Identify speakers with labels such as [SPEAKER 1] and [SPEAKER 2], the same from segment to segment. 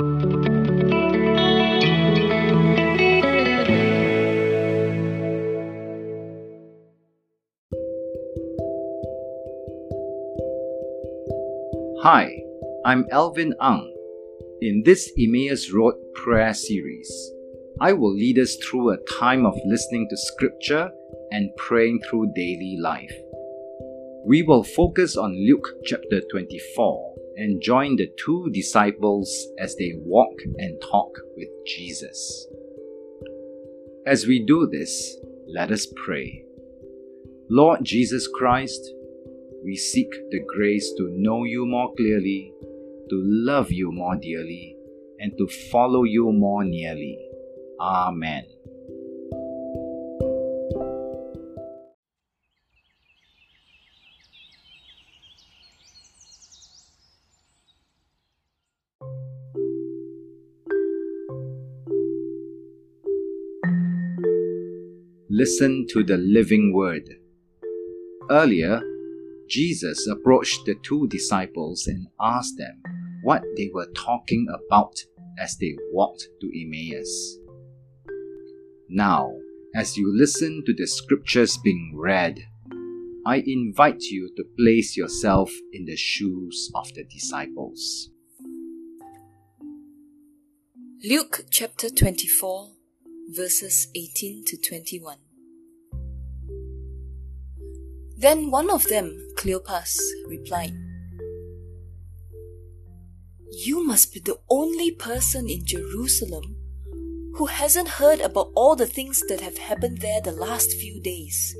[SPEAKER 1] Hi, I'm Alvin Ang. In this Emmaus Road prayer series, I will lead us through a time of listening to scripture and praying through daily life. We will focus on Luke chapter 24 and join the two disciples as they walk and talk with Jesus. As we do this, let us pray. Lord Jesus Christ, we seek the grace to know you more clearly, to love you more dearly, and to follow you more nearly. Amen. Listen to the living word. Earlier, Jesus approached the two disciples and asked them what they were talking about as they walked to Emmaus. Now, as you listen to the scriptures being read, I invite you to place yourself in the shoes of the disciples.
[SPEAKER 2] Luke chapter 24 verses 18 to 21. Then one of them, Cleopas, replied, You must be the only person in Jerusalem who hasn't heard about all the things that have happened there the last few days.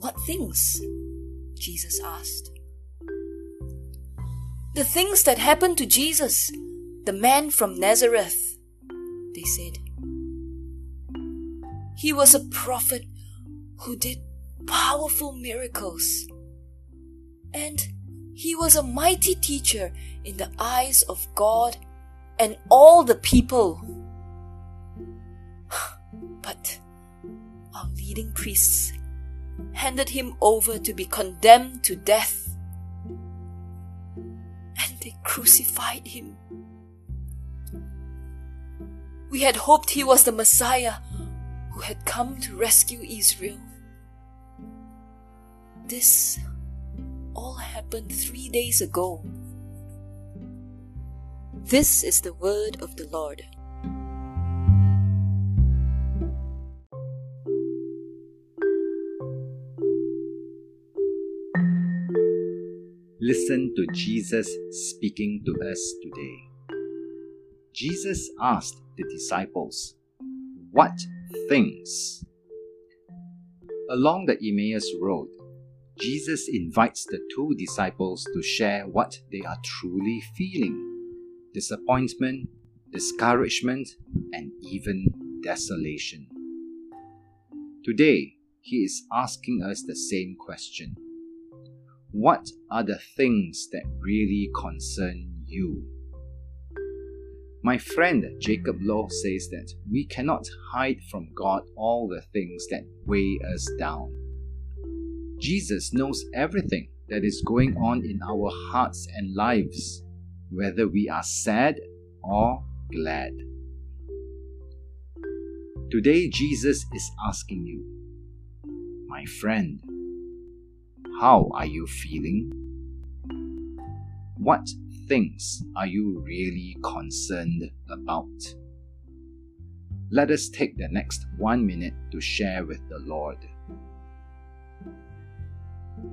[SPEAKER 2] What things? Jesus asked. The things that happened to Jesus, the man from Nazareth they said. He was a prophet who did powerful miracles. And he was a mighty teacher in the eyes of God and all the people. But our leading priests handed him over to be condemned to death. And they crucified him. We had hoped he was the Messiah who had come to rescue Israel. This all happened three days ago. This is the word of the Lord.
[SPEAKER 1] Listen to Jesus speaking to us today. Jesus asked the disciples, What things? Along the Emmaus Road, Jesus invites the two disciples to share what they are truly feeling disappointment, discouragement, and even desolation. Today, he is asking us the same question What are the things that really concern you? My friend Jacob Loh says that we cannot hide from God all the things that weigh us down. Jesus knows everything that is going on in our hearts and lives, whether we are sad or glad. Today, Jesus is asking you, my friend, how are you feeling? What things are you really concerned about? Let us take the next one minute to share with the Lord. thank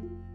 [SPEAKER 1] you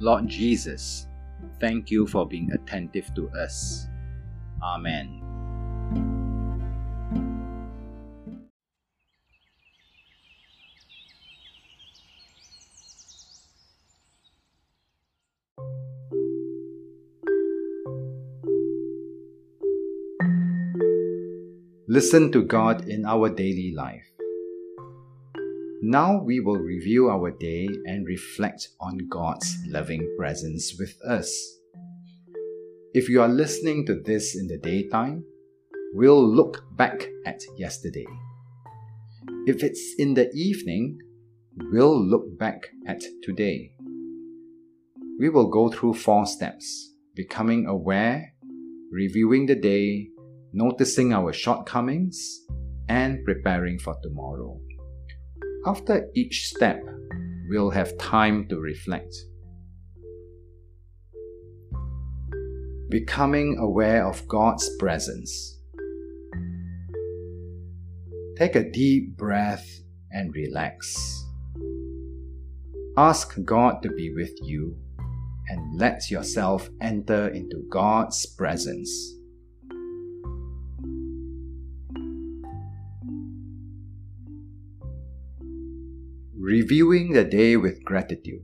[SPEAKER 1] Lord Jesus, thank you for being attentive to us. Amen. Listen to God in our daily life. Now we will review our day and reflect on God's loving presence with us. If you are listening to this in the daytime, we'll look back at yesterday. If it's in the evening, we'll look back at today. We will go through four steps becoming aware, reviewing the day, noticing our shortcomings, and preparing for tomorrow. After each step, we'll have time to reflect. Becoming aware of God's presence. Take a deep breath and relax. Ask God to be with you and let yourself enter into God's presence. Reviewing the day with gratitude.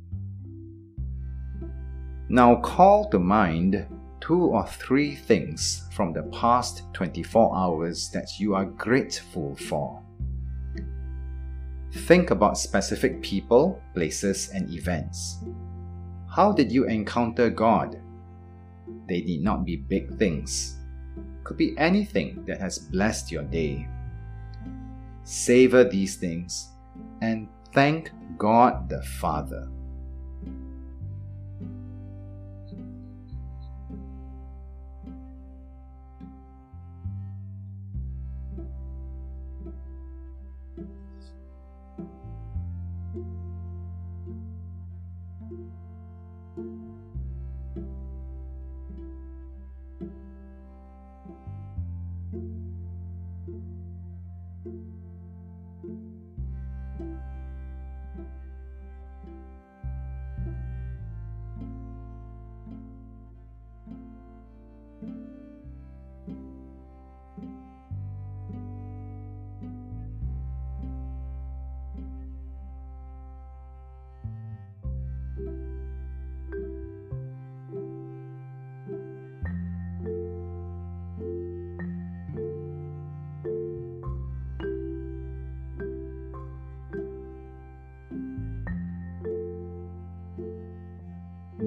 [SPEAKER 1] Now call to mind two or three things from the past 24 hours that you are grateful for. Think about specific people, places, and events. How did you encounter God? They need not be big things. Could be anything that has blessed your day. Savor these things and thank God the Father.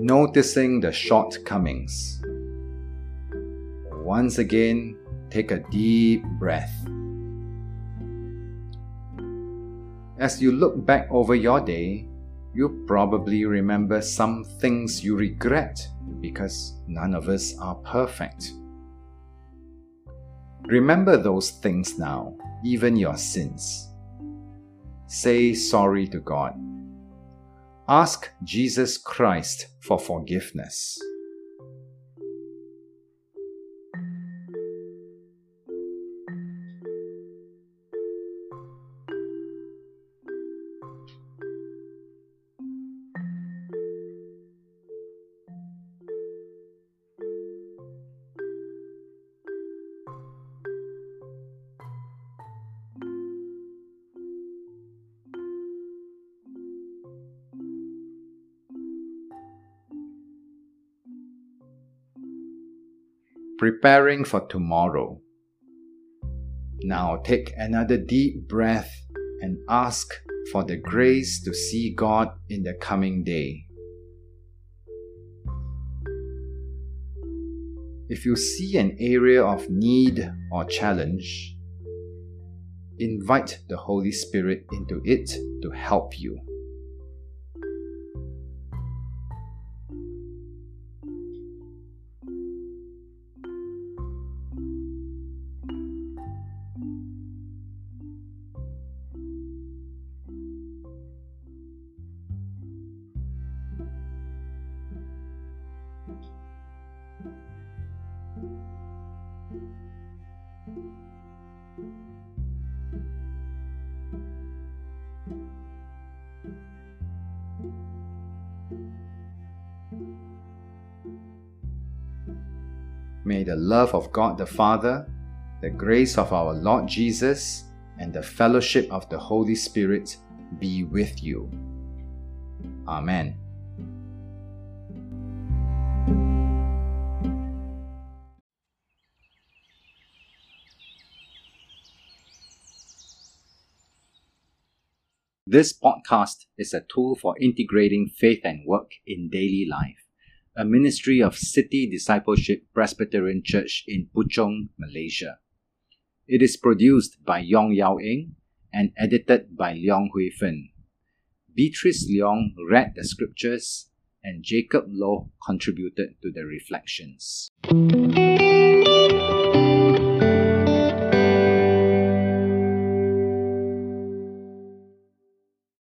[SPEAKER 1] Noticing the shortcomings. Once again, take a deep breath. As you look back over your day, you probably remember some things you regret because none of us are perfect. Remember those things now, even your sins. Say sorry to God ask Jesus Christ for forgiveness. Preparing for tomorrow. Now take another deep breath and ask for the grace to see God in the coming day. If you see an area of need or challenge, invite the Holy Spirit into it to help you. May the love of God the Father, the grace of our Lord Jesus, and the fellowship of the Holy Spirit be with you. Amen. This podcast is a tool for integrating faith and work in daily life, a ministry of City Discipleship Presbyterian Church in Puchong, Malaysia. It is produced by Yong Yao Ing and edited by Leong Hui Fen. Beatrice Leong read the scriptures and Jacob Loh contributed to the reflections.